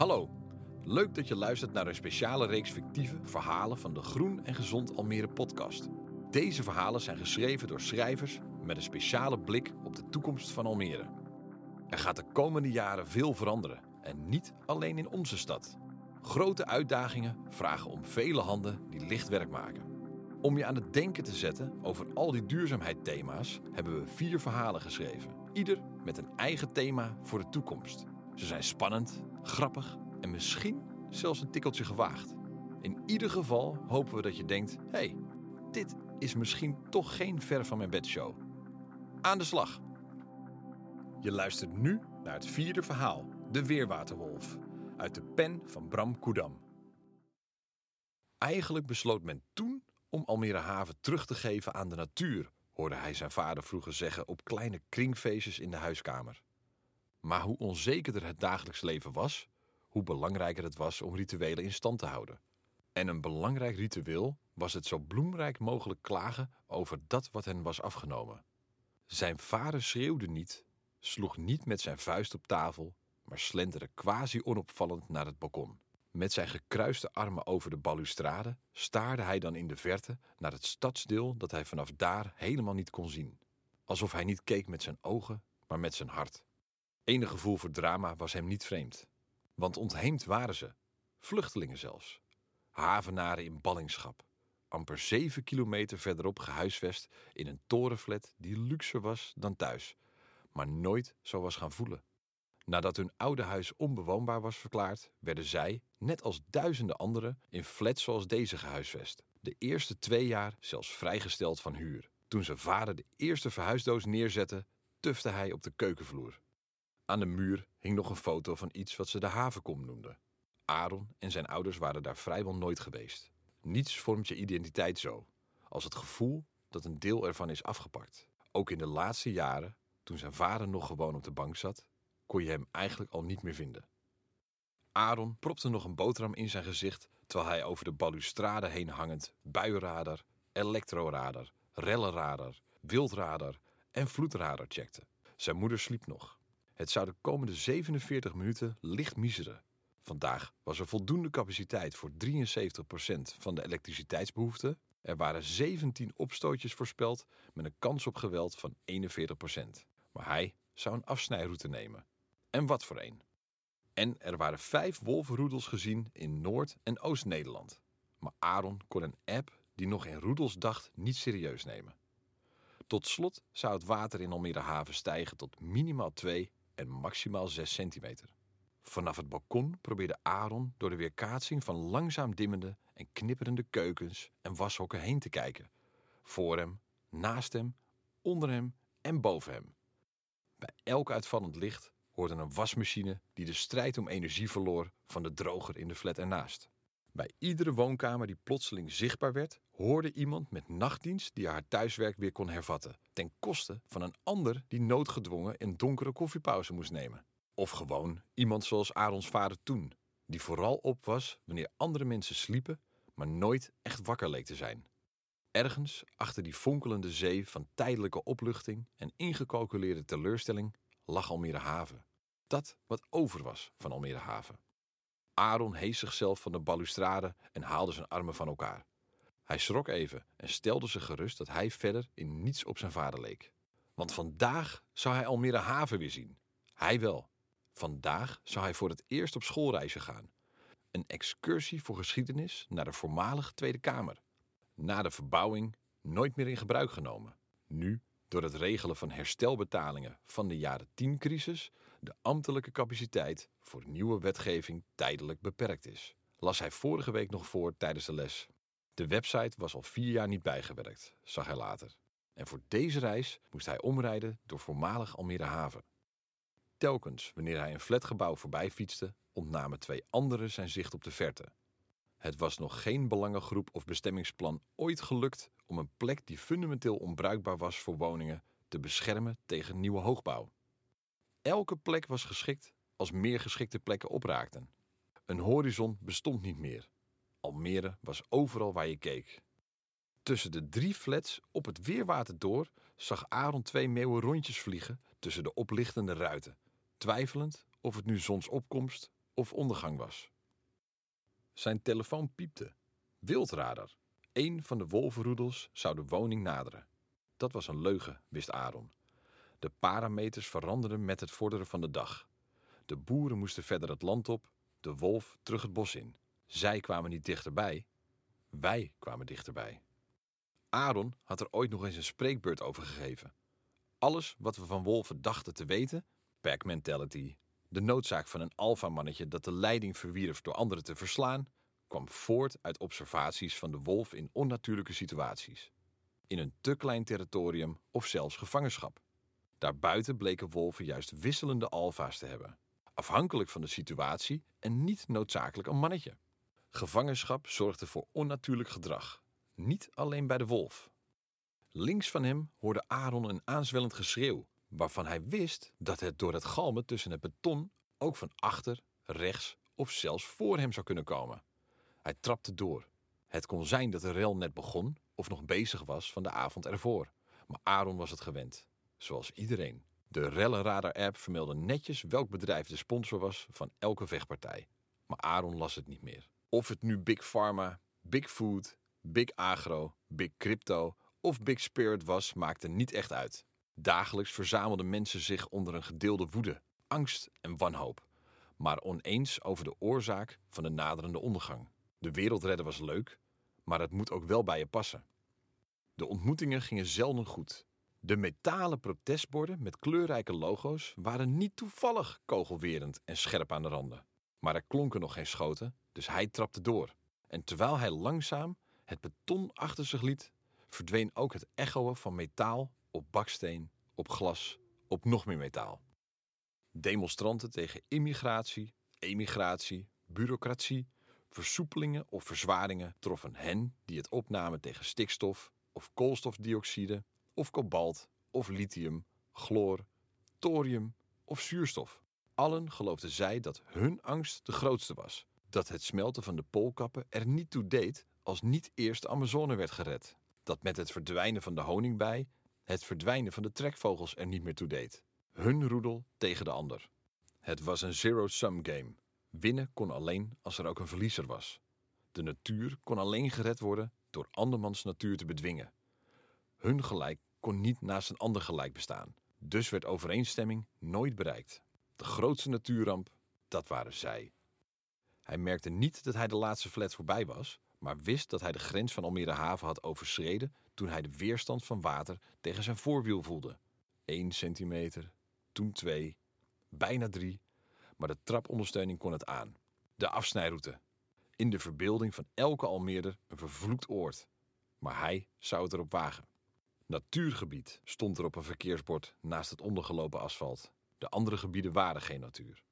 Hallo, leuk dat je luistert naar een speciale reeks fictieve verhalen van de Groen en Gezond Almere podcast. Deze verhalen zijn geschreven door schrijvers met een speciale blik op de toekomst van Almere. Er gaat de komende jaren veel veranderen en niet alleen in onze stad. Grote uitdagingen vragen om vele handen die licht werk maken. Om je aan het denken te zetten over al die duurzaamheidsthema's hebben we vier verhalen geschreven. Ieder met een eigen thema voor de toekomst. Ze zijn spannend, grappig en misschien zelfs een tikkeltje gewaagd. In ieder geval hopen we dat je denkt: hey, dit is misschien toch geen ver van mijn bedshow. Aan de slag! Je luistert nu naar het vierde verhaal, De Weerwaterwolf, uit de pen van Bram Koedam. Eigenlijk besloot men toen om Almere Haven terug te geven aan de natuur, hoorde hij zijn vader vroeger zeggen op kleine kringfeestjes in de huiskamer. Maar hoe onzekerder het dagelijks leven was, hoe belangrijker het was om rituelen in stand te houden. En een belangrijk ritueel was het zo bloemrijk mogelijk klagen over dat wat hen was afgenomen. Zijn vader schreeuwde niet, sloeg niet met zijn vuist op tafel, maar slenterde quasi onopvallend naar het balkon. Met zijn gekruiste armen over de balustrade staarde hij dan in de verte naar het stadsdeel dat hij vanaf daar helemaal niet kon zien. Alsof hij niet keek met zijn ogen, maar met zijn hart. Enig gevoel voor drama was hem niet vreemd. Want ontheemd waren ze, vluchtelingen zelfs. Havenaren in ballingschap, amper zeven kilometer verderop gehuisvest in een torenflat die luxer was dan thuis, maar nooit zo was gaan voelen. Nadat hun oude huis onbewoonbaar was verklaard, werden zij, net als duizenden anderen, in flats zoals deze gehuisvest. De eerste twee jaar zelfs vrijgesteld van huur. Toen zijn vader de eerste verhuisdoos neerzette, tufte hij op de keukenvloer. Aan de muur hing nog een foto van iets wat ze de havenkom noemden. Aaron en zijn ouders waren daar vrijwel nooit geweest. Niets vormt je identiteit zo, als het gevoel dat een deel ervan is afgepakt. Ook in de laatste jaren, toen zijn vader nog gewoon op de bank zat, kon je hem eigenlijk al niet meer vinden. Aaron propte nog een boterham in zijn gezicht terwijl hij over de balustrade heen hangend buienradar, elektroradar, rellenradar, wildradar en vloedradar checkte. Zijn moeder sliep nog. Het zou de komende 47 minuten licht miseren. Vandaag was er voldoende capaciteit voor 73% van de elektriciteitsbehoefte. Er waren 17 opstootjes voorspeld met een kans op geweld van 41%. Maar hij zou een afsnijroute nemen. En wat voor een. En er waren vijf wolvenroedels gezien in Noord- en Oost-Nederland. Maar Aaron kon een app die nog in roedels dacht niet serieus nemen. Tot slot zou het water in Almere Haven stijgen tot minimaal 2 en maximaal 6 centimeter. Vanaf het balkon probeerde Aaron door de weerkaatsing van langzaam dimmende en knipperende keukens en washokken heen te kijken. Voor hem, naast hem, onder hem en boven hem. Bij elk uitvallend licht hoorde een wasmachine die de strijd om energie verloor van de droger in de flat ernaast. Bij iedere woonkamer die plotseling zichtbaar werd, hoorde iemand met nachtdienst die haar thuiswerk weer kon hervatten, ten koste van een ander die noodgedwongen een donkere koffiepauze moest nemen. Of gewoon iemand zoals Arons vader toen, die vooral op was wanneer andere mensen sliepen, maar nooit echt wakker leek te zijn. Ergens achter die fonkelende zee van tijdelijke opluchting en ingecalculeerde teleurstelling lag Almere Haven. Dat wat over was van Almere Haven. Aaron hees zichzelf van de balustrade en haalde zijn armen van elkaar. Hij schrok even en stelde zich gerust dat hij verder in niets op zijn vader leek. Want vandaag zou hij Almere Haven weer zien. Hij wel. Vandaag zou hij voor het eerst op schoolreizen gaan. Een excursie voor geschiedenis naar de voormalige Tweede Kamer. Na de verbouwing nooit meer in gebruik genomen. Nu, door het regelen van herstelbetalingen van de jaren 10-crisis, de ambtelijke capaciteit voor nieuwe wetgeving tijdelijk beperkt is. Las hij vorige week nog voor tijdens de les. De website was al vier jaar niet bijgewerkt, zag hij later. En voor deze reis moest hij omrijden door voormalig Almere Haven. Telkens wanneer hij een flatgebouw voorbij fietste, ontnamen twee anderen zijn zicht op de verte. Het was nog geen belangengroep of bestemmingsplan ooit gelukt om een plek die fundamenteel onbruikbaar was voor woningen te beschermen tegen nieuwe hoogbouw. Elke plek was geschikt als meer geschikte plekken opraakten. Een horizon bestond niet meer. Almere was overal waar je keek. Tussen de drie flats op het weerwater door zag Aaron twee meeuwen rondjes vliegen tussen de oplichtende ruiten, twijfelend of het nu zonsopkomst of ondergang was. Zijn telefoon piepte. Wildradar. Eén van de wolvenroedels zou de woning naderen. Dat was een leugen, wist Aaron. De parameters veranderden met het vorderen van de dag. De boeren moesten verder het land op, de wolf terug het bos in. Zij kwamen niet dichterbij, wij kwamen dichterbij. Aaron had er ooit nog eens een spreekbeurt over gegeven. Alles wat we van wolven dachten te weten, pack mentality, de noodzaak van een alfamannetje dat de leiding verwierf door anderen te verslaan, kwam voort uit observaties van de wolf in onnatuurlijke situaties. In een te klein territorium of zelfs gevangenschap. Daarbuiten bleken wolven juist wisselende alfa's te hebben, afhankelijk van de situatie en niet noodzakelijk een mannetje. Gevangenschap zorgde voor onnatuurlijk gedrag, niet alleen bij de wolf. Links van hem hoorde Aaron een aanzwellend geschreeuw, waarvan hij wist dat het door het galmen tussen het beton ook van achter, rechts of zelfs voor hem zou kunnen komen. Hij trapte door. Het kon zijn dat de rel net begon of nog bezig was van de avond ervoor. Maar Aaron was het gewend, zoals iedereen. De Rellenradar-app vermeldde netjes welk bedrijf de sponsor was van elke vechtpartij. Maar Aaron las het niet meer. Of het nu Big Pharma, Big Food, Big Agro, Big Crypto of Big Spirit was, maakte niet echt uit. Dagelijks verzamelden mensen zich onder een gedeelde woede, angst en wanhoop, maar oneens over de oorzaak van de naderende ondergang. De wereld redden was leuk, maar het moet ook wel bij je passen. De ontmoetingen gingen zelden goed. De metalen protestborden met kleurrijke logo's waren niet toevallig kogelwerend en scherp aan de randen. Maar er klonken nog geen schoten, dus hij trapte door. En terwijl hij langzaam het beton achter zich liet, verdween ook het echoen van metaal op baksteen, op glas, op nog meer metaal. Demonstranten tegen immigratie, emigratie, bureaucratie, versoepelingen of verzwaringen troffen hen die het opnamen tegen stikstof of koolstofdioxide of kobalt of lithium, chloor, thorium of zuurstof. Allen geloofden zij dat hun angst de grootste was. Dat het smelten van de poolkappen er niet toe deed als niet eerst de Amazone werd gered. Dat met het verdwijnen van de honingbij het verdwijnen van de trekvogels er niet meer toe deed. Hun roedel tegen de ander. Het was een zero-sum game. Winnen kon alleen als er ook een verliezer was. De natuur kon alleen gered worden door andermans natuur te bedwingen. Hun gelijk kon niet naast een ander gelijk bestaan. Dus werd overeenstemming nooit bereikt. De grootste natuurramp, dat waren zij. Hij merkte niet dat hij de laatste flat voorbij was, maar wist dat hij de grens van Almere Haven had overschreden toen hij de weerstand van water tegen zijn voorwiel voelde. 1 centimeter, toen twee, bijna drie, maar de trapondersteuning kon het aan. De afsnijroute. In de verbeelding van elke Almeerder een vervloekt oord. Maar hij zou het erop wagen. Natuurgebied stond er op een verkeersbord naast het ondergelopen asfalt. De andere gebieden waren geen natuur.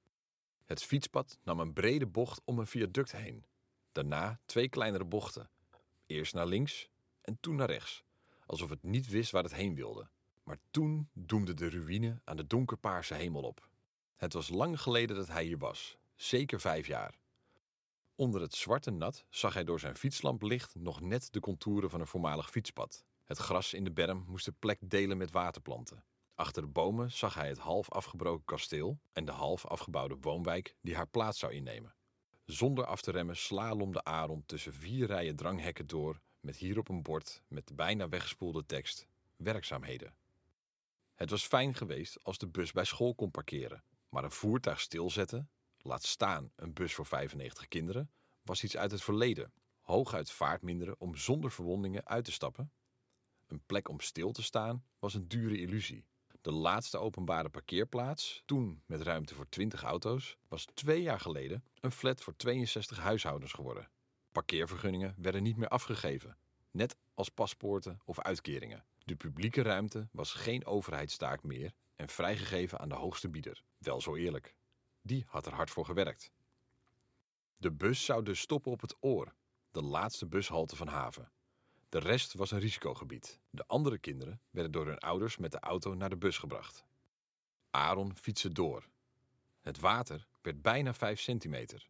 Het fietspad nam een brede bocht om een viaduct heen. Daarna twee kleinere bochten. Eerst naar links en toen naar rechts. Alsof het niet wist waar het heen wilde. Maar toen doemde de ruïne aan de donkerpaarse hemel op. Het was lang geleden dat hij hier was. Zeker vijf jaar. Onder het zwarte nat zag hij door zijn fietslamplicht nog net de contouren van een voormalig fietspad. Het gras in de berm moest de plek delen met waterplanten. Achter de bomen zag hij het half afgebroken kasteel en de half afgebouwde woonwijk die haar plaats zou innemen. Zonder af te remmen slalomde Aaron tussen vier rijen dranghekken door met hierop een bord met de bijna weggespoelde tekst werkzaamheden. Het was fijn geweest als de bus bij school kon parkeren, maar een voertuig stilzetten, laat staan een bus voor 95 kinderen, was iets uit het verleden. Hooguit vaart minderen om zonder verwondingen uit te stappen. Een plek om stil te staan was een dure illusie. De laatste openbare parkeerplaats, toen met ruimte voor 20 auto's, was twee jaar geleden een flat voor 62 huishoudens geworden. Parkeervergunningen werden niet meer afgegeven, net als paspoorten of uitkeringen. De publieke ruimte was geen overheidstaak meer en vrijgegeven aan de hoogste bieder. Wel zo eerlijk. Die had er hard voor gewerkt. De bus zou dus stoppen op het Oor, de laatste bushalte van Haven. De rest was een risicogebied. De andere kinderen werden door hun ouders met de auto naar de bus gebracht. Aaron fietste door. Het water werd bijna 5 centimeter.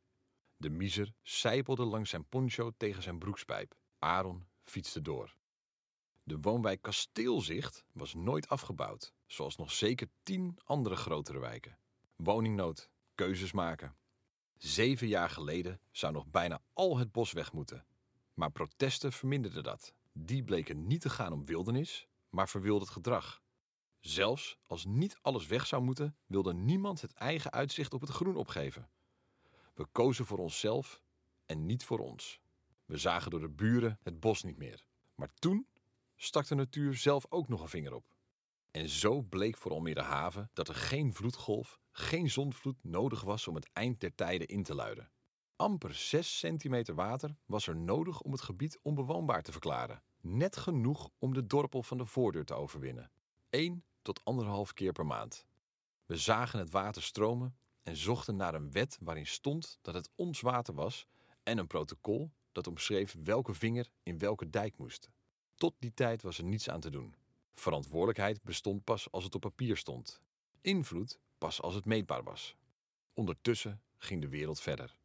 De miser sijpelde langs zijn poncho tegen zijn broekspijp. Aaron fietste door. De woonwijk Kasteelzicht was nooit afgebouwd, zoals nog zeker tien andere grotere wijken. Woningnood, keuzes maken. Zeven jaar geleden zou nog bijna al het bos weg moeten. Maar protesten verminderden dat. Die bleken niet te gaan om wildernis, maar verwilderd gedrag. Zelfs als niet alles weg zou moeten, wilde niemand het eigen uitzicht op het groen opgeven. We kozen voor onszelf en niet voor ons. We zagen door de buren het bos niet meer. Maar toen stak de natuur zelf ook nog een vinger op. En zo bleek voor Almere Haven dat er geen vloedgolf, geen zondvloed nodig was om het eind der tijden in te luiden. Amper 6 centimeter water was er nodig om het gebied onbewoonbaar te verklaren. Net genoeg om de dorpel van de voordeur te overwinnen. 1 tot anderhalf keer per maand. We zagen het water stromen en zochten naar een wet waarin stond dat het ons water was en een protocol dat omschreef welke vinger in welke dijk moest. Tot die tijd was er niets aan te doen. Verantwoordelijkheid bestond pas als het op papier stond. Invloed pas als het meetbaar was. Ondertussen ging de wereld verder.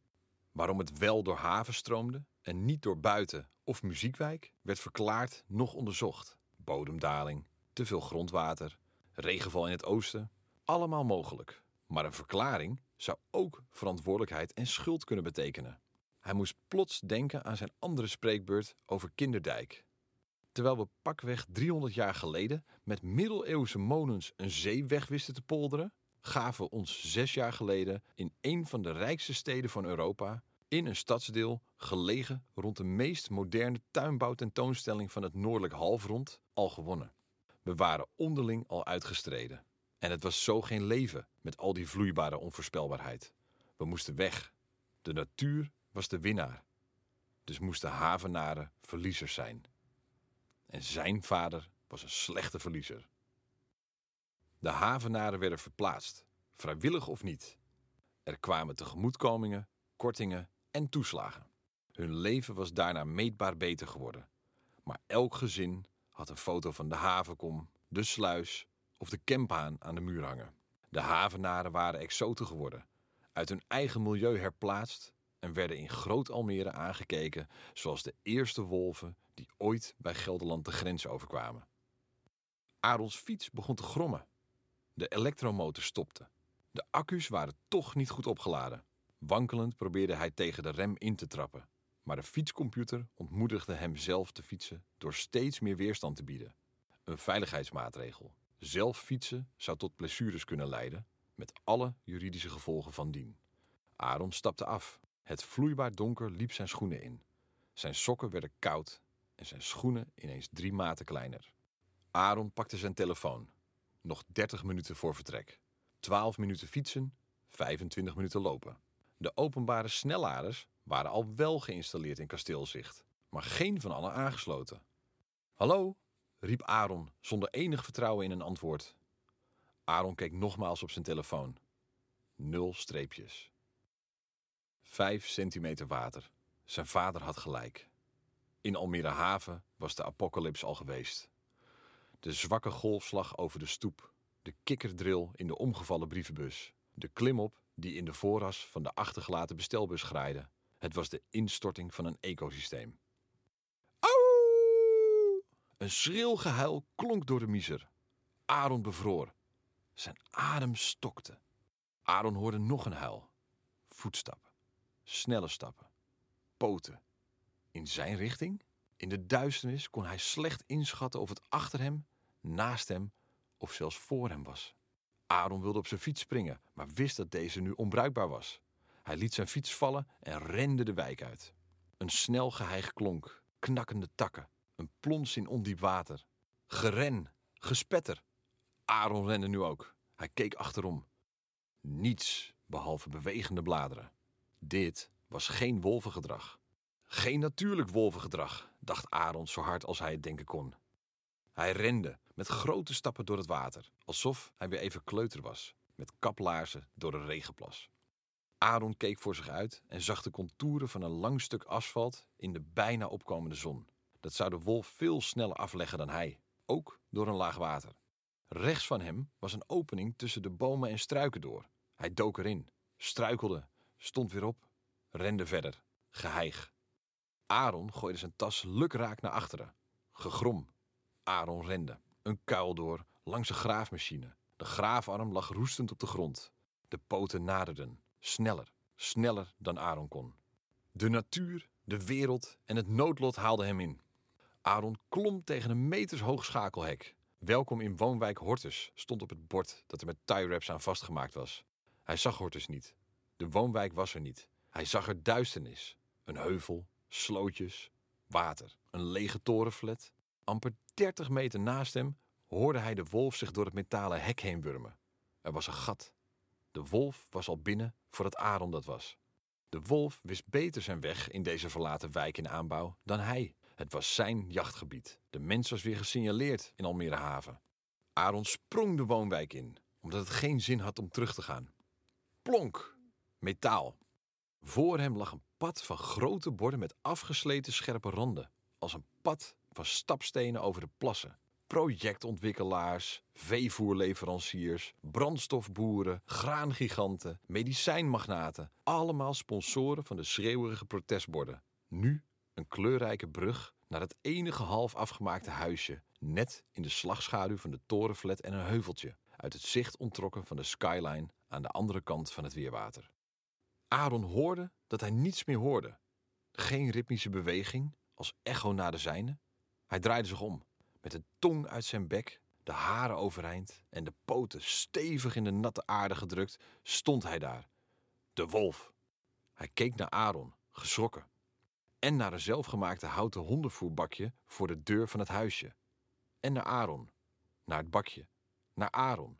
Waarom het wel door haven stroomde en niet door buiten of muziekwijk werd verklaard nog onderzocht. Bodemdaling, te veel grondwater, regenval in het oosten, allemaal mogelijk. Maar een verklaring zou ook verantwoordelijkheid en schuld kunnen betekenen. Hij moest plots denken aan zijn andere spreekbeurt over Kinderdijk. Terwijl we pakweg 300 jaar geleden met middeleeuwse molens een zee weg wisten te polderen, gaven ons zes jaar geleden in een van de rijkste steden van Europa, in een stadsdeel gelegen rond de meest moderne tuinbouwtentoonstelling van het noordelijk halfrond, al gewonnen. We waren onderling al uitgestreden. En het was zo geen leven met al die vloeibare onvoorspelbaarheid. We moesten weg. De natuur was de winnaar. Dus moesten havenaren verliezers zijn. En zijn vader was een slechte verliezer. De havenaren werden verplaatst, vrijwillig of niet. Er kwamen tegemoetkomingen, kortingen en toeslagen. Hun leven was daarna meetbaar beter geworden. Maar elk gezin had een foto van de havenkom, de sluis of de kemphaan aan de muur hangen. De havenaren waren exoten geworden, uit hun eigen milieu herplaatst en werden in Groot Almere aangekeken zoals de eerste wolven die ooit bij Gelderland de grens overkwamen. Arons fiets begon te grommen. De elektromotor stopte. De accu's waren toch niet goed opgeladen. Wankelend probeerde hij tegen de rem in te trappen. Maar de fietscomputer ontmoedigde hem zelf te fietsen door steeds meer weerstand te bieden. Een veiligheidsmaatregel. Zelf fietsen zou tot blessures kunnen leiden, met alle juridische gevolgen van dien. Aaron stapte af. Het vloeibaar donker liep zijn schoenen in. Zijn sokken werden koud en zijn schoenen ineens drie maten kleiner. Aaron pakte zijn telefoon. Nog 30 minuten voor vertrek. 12 minuten fietsen, 25 minuten lopen. De openbare snelladers waren al wel geïnstalleerd in kasteelzicht, maar geen van allen aangesloten. Hallo, riep Aaron zonder enig vertrouwen in een antwoord. Aaron keek nogmaals op zijn telefoon. Nul streepjes. Vijf centimeter water. Zijn vader had gelijk. In Almere Haven was de apocalyps al geweest. De zwakke golfslag over de stoep, de kikkerdril in de omgevallen brievenbus, de klimop die in de voorras van de achtergelaten bestelbus graaide. Het was de instorting van een ecosysteem. Auw! Een schril gehuil klonk door de miser. Aaron bevroor. Zijn adem stokte. Aaron hoorde nog een huil. Voetstappen. Snelle stappen. Poten. In zijn richting? In de duisternis kon hij slecht inschatten of het achter hem, naast hem of zelfs voor hem was. Aaron wilde op zijn fiets springen, maar wist dat deze nu onbruikbaar was. Hij liet zijn fiets vallen en rende de wijk uit. Een snel geheig klonk, knakkende takken, een plons in ondiep water. Geren, gespetter. Aaron rende nu ook. Hij keek achterom. Niets behalve bewegende bladeren. Dit was geen wolvengedrag. Geen natuurlijk wolvengedrag, dacht Aaron zo hard als hij het denken kon. Hij rende met grote stappen door het water, alsof hij weer even kleuter was, met kaplaarzen door een regenplas. Aaron keek voor zich uit en zag de contouren van een lang stuk asfalt in de bijna opkomende zon. Dat zou de wolf veel sneller afleggen dan hij, ook door een laag water. Rechts van hem was een opening tussen de bomen en struiken door. Hij dook erin, struikelde, stond weer op, rende verder, geheig. Aaron gooide zijn tas lukraak naar achteren. Gegrom. Aaron rende. Een kuil door, langs een graafmachine. De graafarm lag roestend op de grond. De poten naderden. Sneller, sneller dan Aaron kon. De natuur, de wereld en het noodlot haalden hem in. Aaron klom tegen een metershoog schakelhek. Welkom in woonwijk Hortus stond op het bord dat er met tie wraps aan vastgemaakt was. Hij zag Hortus niet. De woonwijk was er niet. Hij zag er duisternis. Een heuvel, slootjes, water. Een lege torenflat. Amper 30 meter naast hem hoorde hij de wolf zich door het metalen hek heen wurmen. Er was een gat. De wolf was al binnen voordat Aaron dat was. De wolf wist beter zijn weg in deze verlaten wijk in aanbouw dan hij. Het was zijn jachtgebied. De mens was weer gesignaleerd in Almere Haven. Aaron sprong de woonwijk in, omdat het geen zin had om terug te gaan. Plonk! Metaal. Voor hem lag een pad van grote borden met afgesleten scherpe randen. Als een pad van stapstenen over de plassen. Projectontwikkelaars, veevoerleveranciers, brandstofboeren, graangiganten, medicijnmagnaten. Allemaal sponsoren van de schreeuwerige protestborden. Nu een kleurrijke brug naar het enige half afgemaakte huisje, net in de slagschaduw van de torenflat en een heuveltje, uit het zicht ontrokken van de skyline aan de andere kant van het weerwater. Aaron hoorde dat hij niets meer hoorde. Geen ritmische beweging, als echo naar de zijne. Hij draaide zich om, met de tong uit zijn bek, de haren overeind en de poten stevig in de natte aarde gedrukt, stond hij daar. De wolf. Hij keek naar Aaron, geschrokken en naar een zelfgemaakte houten hondenvoerbakje voor de deur van het huisje. En naar Aaron, naar het bakje, naar Aaron.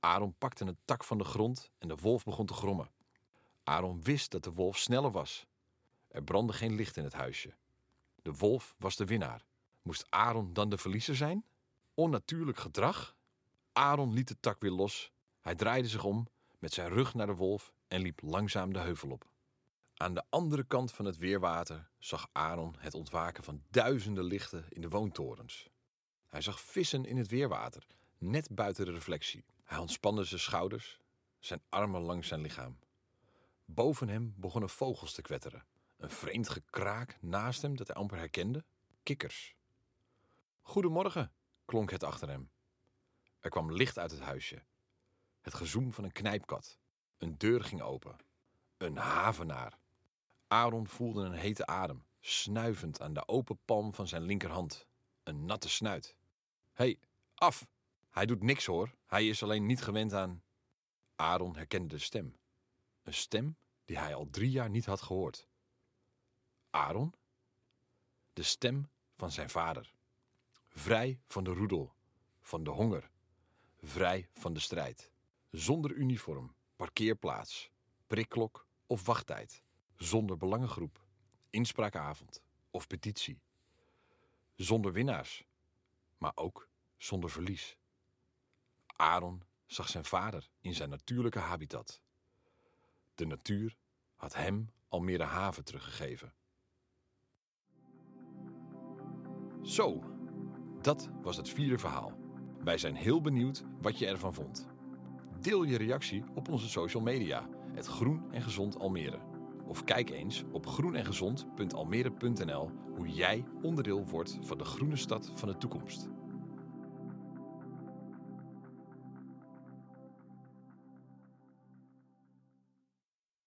Aaron pakte een tak van de grond en de wolf begon te grommen. Aaron wist dat de wolf sneller was. Er brandde geen licht in het huisje. De wolf was de winnaar. Moest Aaron dan de verliezer zijn? Onnatuurlijk gedrag? Aaron liet de tak weer los. Hij draaide zich om met zijn rug naar de wolf en liep langzaam de heuvel op. Aan de andere kant van het weerwater zag Aaron het ontwaken van duizenden lichten in de woontorens. Hij zag vissen in het weerwater, net buiten de reflectie. Hij ontspande zijn schouders, zijn armen langs zijn lichaam. Boven hem begonnen vogels te kwetteren. Een vreemd gekraak naast hem dat hij amper herkende. Kikkers. Goedemorgen, klonk het achter hem. Er kwam licht uit het huisje. Het gezoem van een knijpkat. Een deur ging open. Een havenaar. Aaron voelde een hete adem, snuivend aan de open palm van zijn linkerhand. Een natte snuit. Hé, hey, af! Hij doet niks hoor, hij is alleen niet gewend aan. Aaron herkende de stem. Een stem die hij al drie jaar niet had gehoord. Aaron? De stem van zijn vader. Vrij van de roedel, van de honger, vrij van de strijd. Zonder uniform, parkeerplaats, prikklok of wachttijd zonder belangengroep, inspraakavond of petitie. Zonder winnaars, maar ook zonder verlies. Aaron zag zijn vader in zijn natuurlijke habitat. De natuur had hem Almere Haven teruggegeven. Zo, dat was het vierde verhaal. Wij zijn heel benieuwd wat je ervan vond. Deel je reactie op onze social media, het Groen en Gezond Almere. Of kijk eens op groenengezond.almere.nl hoe jij onderdeel wordt van de groene stad van de toekomst.